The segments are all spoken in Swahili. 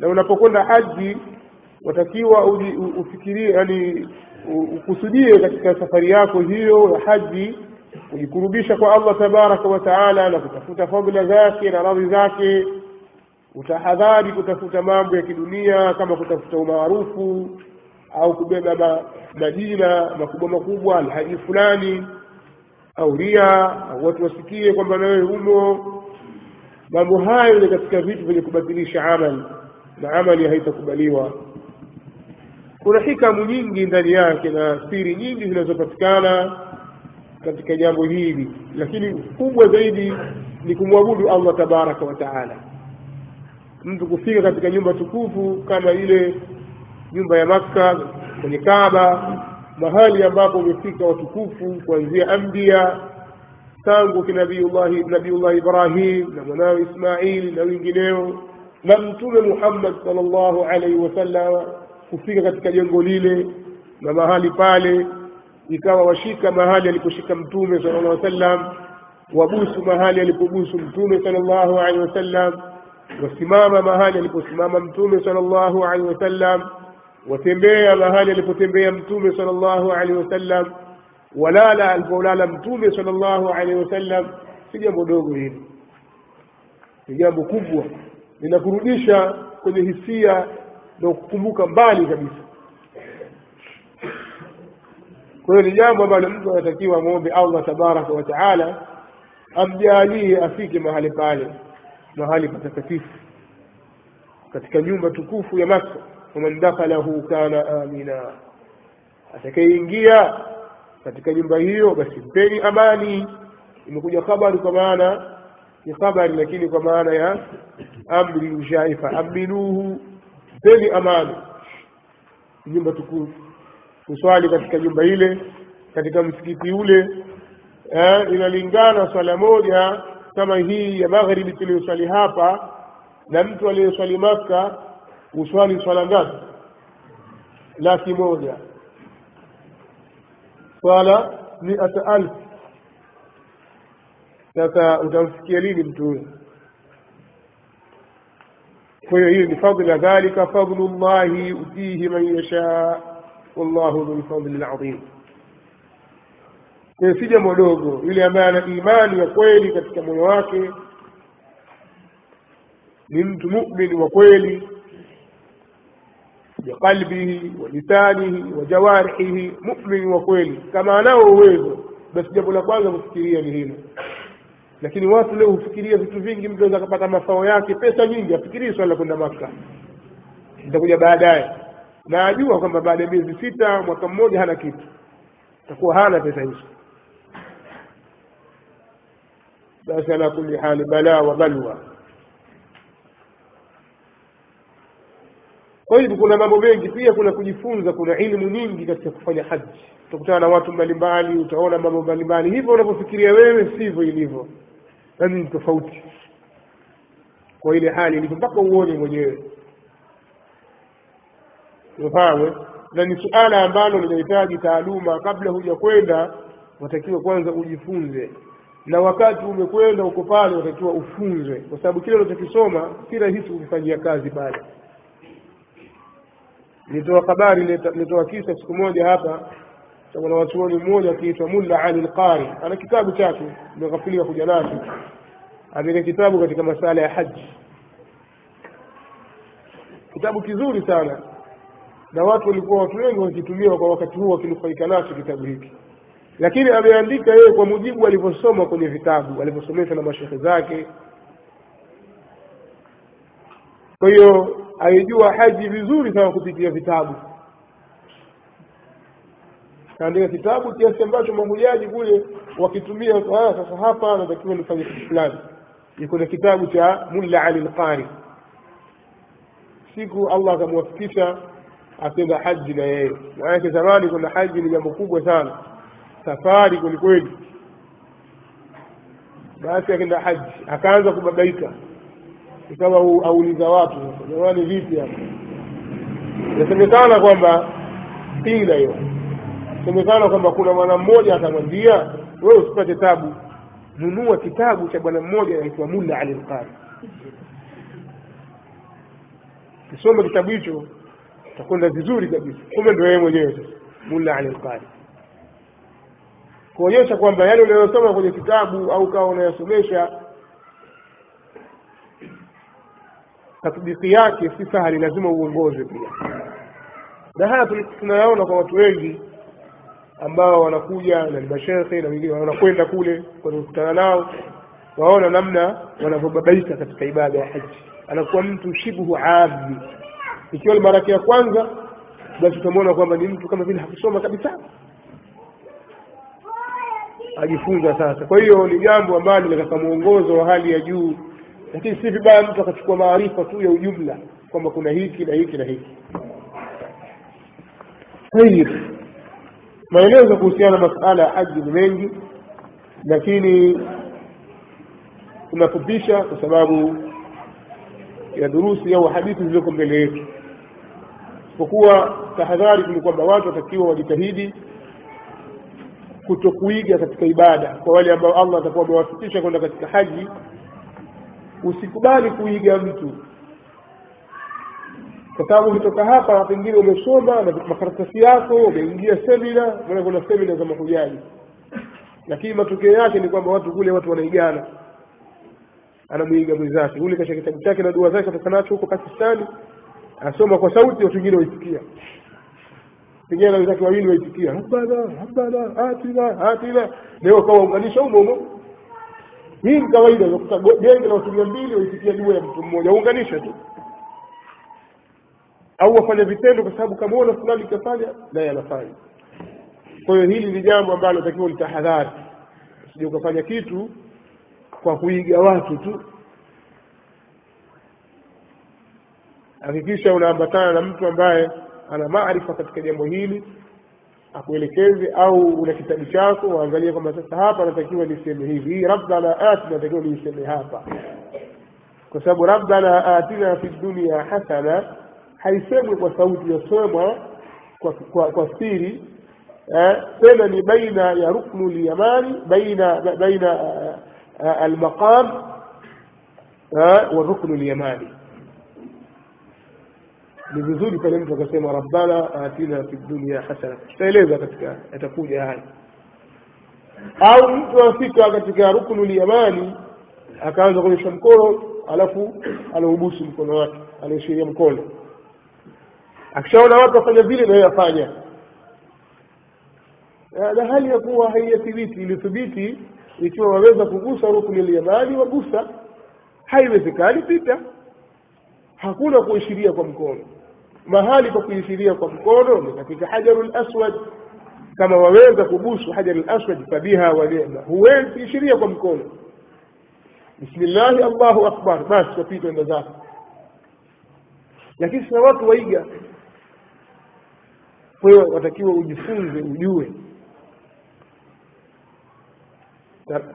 na unapokwenda haji watakiwa ufikirie yani ukusudie katika safari yako hiyo ya haji kujikurubisha kwa allah tabaraka wa taala na kutafuta fadhila zake na radhi zake utahadhari kutafuta mambo ya kidunia kama kutafuta umaarufu au kubeba majina makubwa makubwa alhaji fulani au ria au watu wasikie kwamba nawe humo. mambo hayo ni katika vitu vyenye kubatilisha amali na amali haitakubaliwa kuna hikamu nyingi ndani yake na siri nyingi zinazopatikana katika jambo hili lakini kubwa zaidi ni kumwabudu allah tabaraka wa taala. Mtu kufika katika nyumba tukufu kama ile nyumba ya makka kwenye kaaba mahali ambapo umefika watukufu kuanzia ambia tangu kinabiullahi nabiullahi ibrahim na mwanawe ismail na wengineo na mtume muhammad salllahu alaihi wasallam kufika katika jengo lile na mahali pale ikawa washika mahali aliposhika mtume sala llah wasallam wabusu mahali alipobusu mtume sala llahu alehi wasallam wasimama mahali aliposimama mtume sala llahu alehi wasallam watembea mahali alipotembea mtume sala llahu alehi wasallam walala alipolala mtume sala llahu alehi wasallam si jambo dogo hili ni jambo kubwa linakurudisha kwenye hisia na kukumbuka mbali kabisa. Kwa hiyo ni jambo ambalo mtu anatakiwa amwombe allah tabaraka wa taala amjalie afike mahali pale mahali patakatifu katika nyumba tukufu ya makka. Waman dakhalahu kana amina. Atakayeingia katika nyumba hiyo basi mpeni amani. Imekuja habari kwa maana ni khabari lakini kwa maana ya amri ushaifa aminuhu peni amani. Nyumba tukufu kuswali katika nyumba ile katika msikiti ule eh, inalingana swala moja kama hii ya magharibi tuliyoswali hapa na mtu aliyeswali maka uswali swala ngapi? Laki moja. Swala miata alfu sasa utamfikia lini mtu huyo kwa hiyo hiyo ni fadla dhalika fadlu llahi yutihi man yashaa wallahu dhu lfadli ladhim kwayo si jambo dogo yule ambaye ana imani ya kweli katika moyo wake ni mtu mumin wa kweli biqalbihi wa lisanihi wa jawarihihi mumin wa kweli. Kama anao uwezo basi jambo la kwanza kufikiria ni hilo lakini watu leo hufikiria vitu vingi mtu aweza akapata mafao yake pesa nyingi afikirii swala la kwenda maka itakuja baadaye. Na ajua kwamba baada ya miezi sita mwaka mmoja hana kitu. Takuwa hana pesa hizo. Basi ala kuli hali balaa wa balwa. Kwa hivyo kuna mambo mengi pia kuna kujifunza kuna ilmu nyingi katika kufanya haji. Utakutana na watu mbalimbali utaona mambo mbalimbali. Hivyo unavyofikiria wewe sivyo ilivyo yaani ni tofauti. Kwa ile hali ilivyo mpaka uone mwenyewe. Ufahamu? Na ni suala ambalo linahitaji taaluma kabla huja kwenda watakiwa kwanza ujifunze. Na wakati umekwenda uko pale watakiwa ufunzwe. Kwa sababu kile unachokisoma si rahisi kukifanyia kazi pale. Nitoa habari nitoa kisa siku moja hapa cha wachuoni mmoja akiitwa mulla ali lqari ana kitabu chake imeghafiliwa kuja nacho. Ameka kitabu katika masala ya haji kitabu kizuri sana. Na watu walikuwa watu wengi wakitumia kwa wakati huu wakinufaika nacho kitabu hiki. Lakini ameandika yeye kwa mujibu alivyosoma kwenye vitabu alivyosomeshwa na mashehe zake. Kwa hiyo aijua haji vizuri sana kupitia vitabu kaandika kitabu kiasi ambacho mahujaji kule wakitumia ah, sasa hapa natakiwa nifanye kitu fulani. Iko na kitabu cha mulla ali lqari siku allah akamwafikisha akenda haji na yeye. Maanake zamani kuna haji ni jambo kubwa sana. Safari kwelikweli basi akenda haji akaanza kubabaika. Ikawa auliza watu jamani vipi hapa? Inasemekana kwamba pila hiyo semekana kwamba kuna mwana mmoja akamwambia wewe usipate tabu. Nunua kitabu cha bwana mmoja anaitwa mulla ali lqari kisoma kitabu hicho utakwenda vizuri kabisa. Kumbe ndo yeye mwenyewe sasa mulla ali lqari kuonyesha kwamba yale unayosoma kwenye kitabu au kawa unayosomesha tatbiki yake si sahali lazima uongoze pia. Na haya tunayaona kwa watu wengi ambao wanakuja na ni mashekhe na wengine wanakwenda kule kukutana nao waona namna wanavyobabaika katika ibada ya haji. Anakuwa mtu shibhu ami ikiwa ni mara yake ya kwanza basi utamwona kwamba ni mtu kama vile hakusoma kabisa. Ajifunza sasa. Kwa hiyo ni jambo ambalo linataka mwongozo wa hali ya juu. Lakini si vibaya mtu akachukua maarifa tu ya ujumla kwamba kuna hiki na hiki na hiki. Tayib maelezo kuhusiana na masala ya haji ni mengi lakini tunafupisha kwa sababu ya durusi au hadithi zilizoko mbele yetu. Isipokuwa tahadhari ni kwamba watu watakiwa wajitahidi kutokuiga katika ibada. Kwa wale ambao allah atakuwa amewafikisha kwenda katika haji usikubali kuiga mtu kwa sababu ukitoka hapa pengine umesoma na makaratasi yako umeingia semina maana kuna semina za mahujaji. Lakini matokeo yake ni kwamba watu kule watu wanaigana. Anamwiga mwenzake ule kasha kitabu chake na dua zake atoka nacho huko pakistani asoma kwa sauti watu wengine waisikia. Pengine na wenzake wawili waisikia rabbana rabbana atina atina leo kawa unganisha humo humo. Hii ni kawaida unakuta genge la watu mia mbili waisikia dua ya mtu mmoja unganisha tu au wafanya vitendo kwa sababu kamwona fulani kafanya naye anafanya. Kwa hiyo hili ni jambo ambalo takiwa litahadhari usije ukafanya kitu kwa kuiga watu tu. Hakikisha unaambatana na mtu ambaye ana maarifa katika jambo hili akuelekeze au una kitabu chako waangalie kwamba sasa hapa natakiwa niseme hivi hii rabbana atina natakiwa niiseme hapa. Kwa sababu rabbana atina fi dunia hasana haisemwi kwa sauti yasemwa kwa, kwa, kwa siri eh, tena ni baina ya ruknu lyamani baina baina uh, almaqam uh, wa ruknu lyamani ni vizuri pale mtu akasema rabbana atina fi dunia hasana. Tutaeleza katika yatakuja haya. Au mtu afika katika ruknu lyamani akaanza kuonyesha mkono alafu anaubusu mkono wake anaishiria mkono akishaona watu wafanya vile na yafanya na hali ya kuwa haiyathibiti ilithibiti ikiwa waweza kugusa rukni lyamani wagusa. Haiwezekani pita. Hakuna kuishiria kwa mkono. Mahali pa kuishiria kwa mkono ni katika hajaru laswad kama waweza kubusu hajaru laswad fabiha wa nema huwezi kuishiria kwa mkono. Bismillahi allahu akbar. Basi wapita enda zako. Lakini sina watu waiga kwa hiyo watakiwa ujifunze ujue.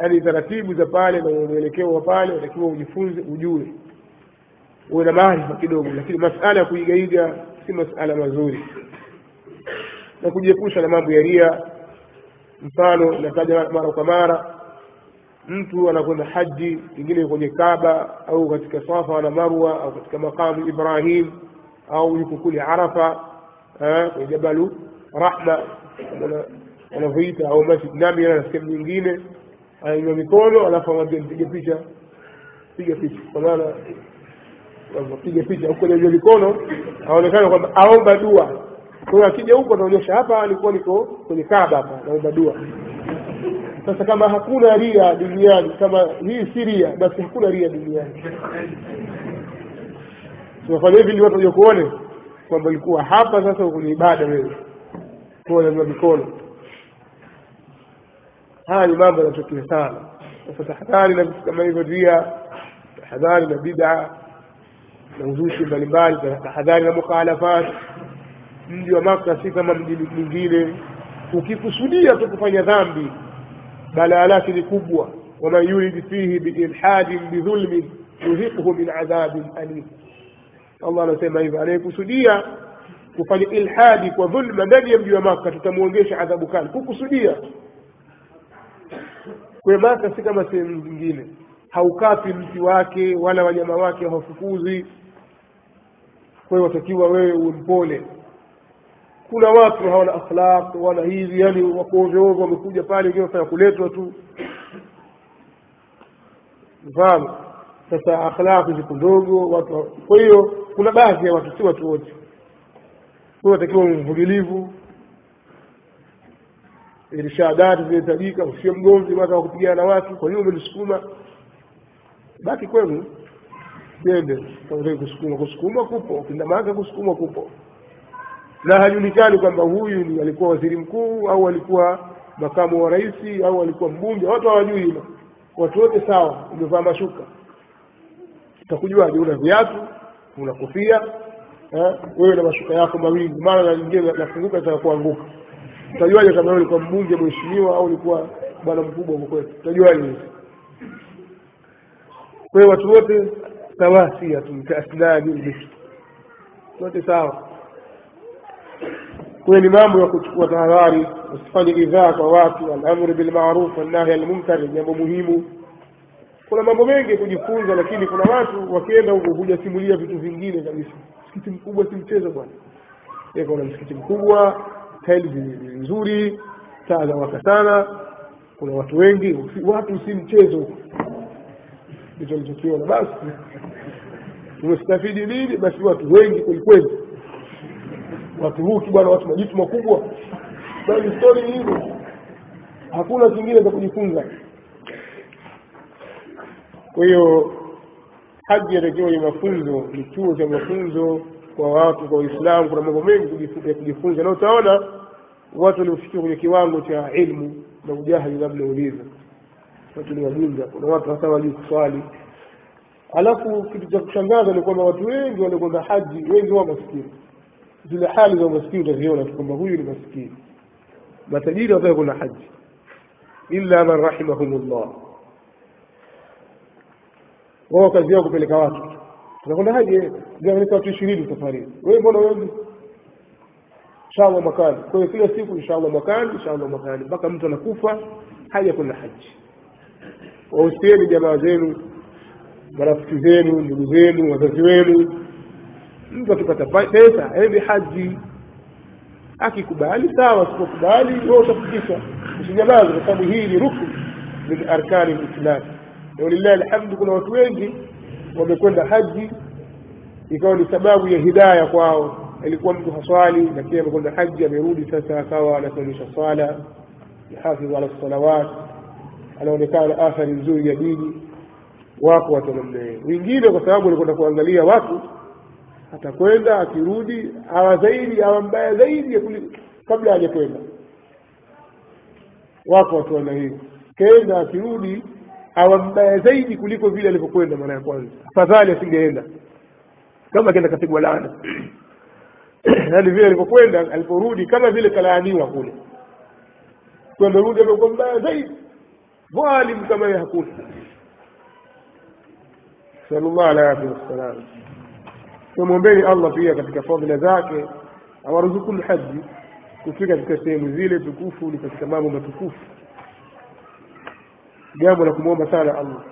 Yaani taratibu za pale na mwelekeo wa pale watakiwa ujifunze ujue. Uwe na maarifa kidogo lakini masala ya kuigaiga si masala mazuri. Na kujiepusha na mambo ya ria mfano nataja mara kwa mara mtu anakwenda haji pengine kwenye kaba au katika safa na marwa au katika makamu ibrahim au yuko kule arafa kwenye jabalu rahma wanavyoita au masjid namira na sehemu nyingine anainua mikono alafu amwambia mpige picha. Piga picha kwa maana piga picha huko nanywa mikono aonekana kwamba aomba dua. Kwa akija huko anaonyesha hapa alikuwa niko kwenye kaba hapa naomba dua. Sasa kama hakuna ria duniani kama hii si ria basi hakuna ria duniani. Tunafanya hivi ili watu kuone kwamba ulikuwa hapa sasa kwenye ibada wewe. Kuonanua mikono. Haya ni mambo yanatokea sana. Sasa tahadhari na vitu kama hivyo via tahadhari na bid'a na uzushi mbalimbali tahadhari na mukhalafat mji wa maka si kama mji mwingine. Ukikusudia tu kufanya dhambi balaa lake ni kubwa. Waman yurid fihi biilhadin bidhulmin yuhiqhu min adhabin alim allah anasema hivyo anayekusudia kufanya ilhadi kwa dhulma ndani ya mji wa maka tutamwongesha adhabu kali. Kukusudia. Kwa maka si kama sehemu zingine. Haukapi mti wake wala wanyama wake hawafukuzi. Kwa hiyo watakiwa wewe uwe mpole kuna watu hawana akhlaq wana hivi yani wako ovyo ovyo wamekuja pale wengine wafanya kuletwa tu. Mfahamu sasa akhlaqi ziko ndogo watu kwa hiyo kuna baadhi ya watu si watu wote. Kwa hiyo watakiwa mvumilivu. Irshadati zinahitajika usio mgomvi maka wa na watu kwa hiyo umenisukuma? Baki kwenu. Tende kusukuma. Kusukuma kupo kindamaka kusukuma kupo. Na hajulikani kwamba huyu ni alikuwa waziri mkuu au alikuwa makamu wa rais au alikuwa mbunge. Watu hawajui hilo. Watu wote sawa umevaa mashuka utakujuaje una viatu una kofia eh, wewe na mashuka yako mawili. Mara na nafunguka itaka utajuaje kama ulikuwa mbunge mheshimiwa au ulikuwa bwana mkubwa kwetu? Utajuaje? Kwa hiyo watu wote sawasia tu kaasnani wote sawa. Kwa ni mambo ya kuchukua tahadhari usifanye idhaa kwa watu alamru bilmaruf wannahi almunkar jambo muhimu kuna mambo mengi ya kujifunza lakini kuna watu wakienda huko hujasimulia vitu vingine kabisa. Msikiti mkubwa si mchezo bwana. Kuna msikiti mkubwa tiles nzuri taa za waka sana. Kuna watu wengi watu si mchezo. Ndicho lichokiona basi umestafidi nini? Basi watu wengi kwelikweli watu huki bwana watu majitu makubwa. Bali stori hivyo hakuna kingine cha kujifunza kwa hiyo haji yatakiwa ni mafunzo ni chuo cha mafunzo kwa watu kwa waislamu kuna mambo mengi ya kujifunza. Na utaona watu waliofikia kwenye kiwango cha ilmu na ujahili labda uliza. Watu ni wajinga kuna watu hasa wajui kuswali. Alafu kitu cha kushangaza ni kwamba watu wengi waliokwenda haji wengi wao maskini. Zile hali za umaskini utaziona tu kwamba huyu ni maskini. Matajiri wataka kuna haji. Illa man rahimahumullah wao kazi yao kupeleka watu. Tunakwenda haje zapeleka watu ishirini safari. Wewe mbona wengi inshallah mwakani. Kwa hiyo kila siku inshallah mwakani inshallah mwakani. Mpaka mtu anakufa haja kuna haji. Wahusieni jamaa zenu marafiki zenu ndugu zenu wazazi wenu. Mtu akipata pesa aende haji. Akikubali sawa asipokubali wewe utafikisha usinyamaze kwa sababu hii ni rukni min arkani lislam na walillahi alhamdu kuna watu wengi wamekwenda haji ikawa ni sababu ya hidaya kwao. Ilikuwa mtu haswali lakini amekwenda haji amerudi sasa akawa anasimamisha swala yahafidhu ala salawat anaonekana athari nzuri ya dini. Wako watu namna wengine kwa sababu walikwenda kuangalia watu atakwenda akirudi awa zaidi awa mbaya zaidi kabla hajakwenda. Wako watu wana hivi kenda akirudi awa mbaya zaidi kuliko vile alivyokwenda mara ya kwanza. Afadhali asingeenda. Kama kenda kapigwa laana. Yaani vile alivyokwenda aliporudi kama vile kalaaniwa kule. Amerudi amekuwa mbaya zaidi. Dhalim kama yeye hakuna. Sallallahu alayhi wasallam tumwombeni allah pia katika fadhila zake. Awaruzuku lhaji kufika katika sehemu zile tukufu ni katika mambo matukufu jambo la kumwomba sana allah